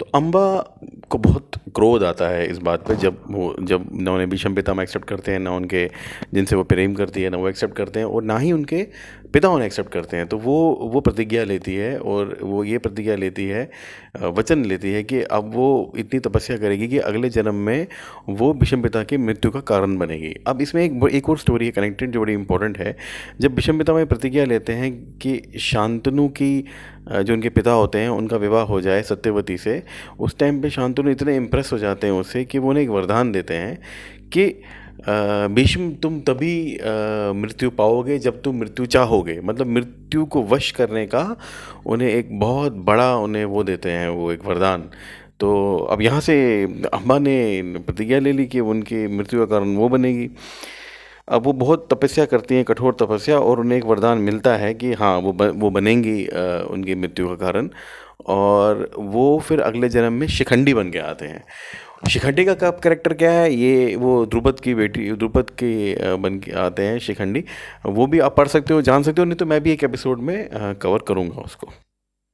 तो अम्बा को बहुत क्रोध आता है इस बात पे, जब वो, जब ना उन्हें भीष्म पितामह एक्सेप्ट करते हैं, ना उनके, जिनसे वो प्रेम करती है, ना वो एक्सेप्ट करते हैं, और ना ही उनके पिता उन्हें एक्सेप्ट करते हैं। तो वो वो प्रतिज्ञा लेती है, और वो ये प्रतिज्ञा लेती है वचन लेती है कि अब वो इतनी तपस्या करेगी कि अगले जन्म में वो भीष्म पिता की मृत्यु का कारण बनेगी। अब इसमें एक एक और स्टोरी है कनेक्टेड जो बड़ी इंपॉर्टेंट है। जब भीष्म पितामह प्रतिज्ञा लेते हैं कि शांतनु की जो उनके पिता होते हैं, उनका विवाह हो जाए सत्यवती से, उस टाइम पे शांतनु इतने इम्प्रेस हो जाते हैं उससे कि वो उन्हें एक वरदान देते हैं कि भीष्म तुम तभी मृत्यु पाओगे जब तुम मृत्यु चाहोगे। मतलब मृत्यु को वश करने का उन्हें एक बहुत बड़ा उन्हें वो देते हैं वो एक वरदान। तो अब यहाँ से अम्बा ने प्रतिज्ञा ले ली कि उनकी मृत्यु का कारण वो बनेगी। अब वो बहुत तपस्या करती हैं कठोर तपस्या और उन्हें एक वरदान मिलता है कि हाँ वो ब, वो बनेंगी उनकी मृत्यु का कारण। और वो फिर अगले जन्म में शिखंडी बन के आते हैं। शिखंडी का कब करेक्टर क्या है? ये वो ध्रुपद की बेटी, ध्रुपद के बन के आते हैं शिखंडी। वो भी आप पढ़ सकते हो, जान सकते हो, नहीं तो मैं भी एक एपिसोड में कवर करूँगा उसको।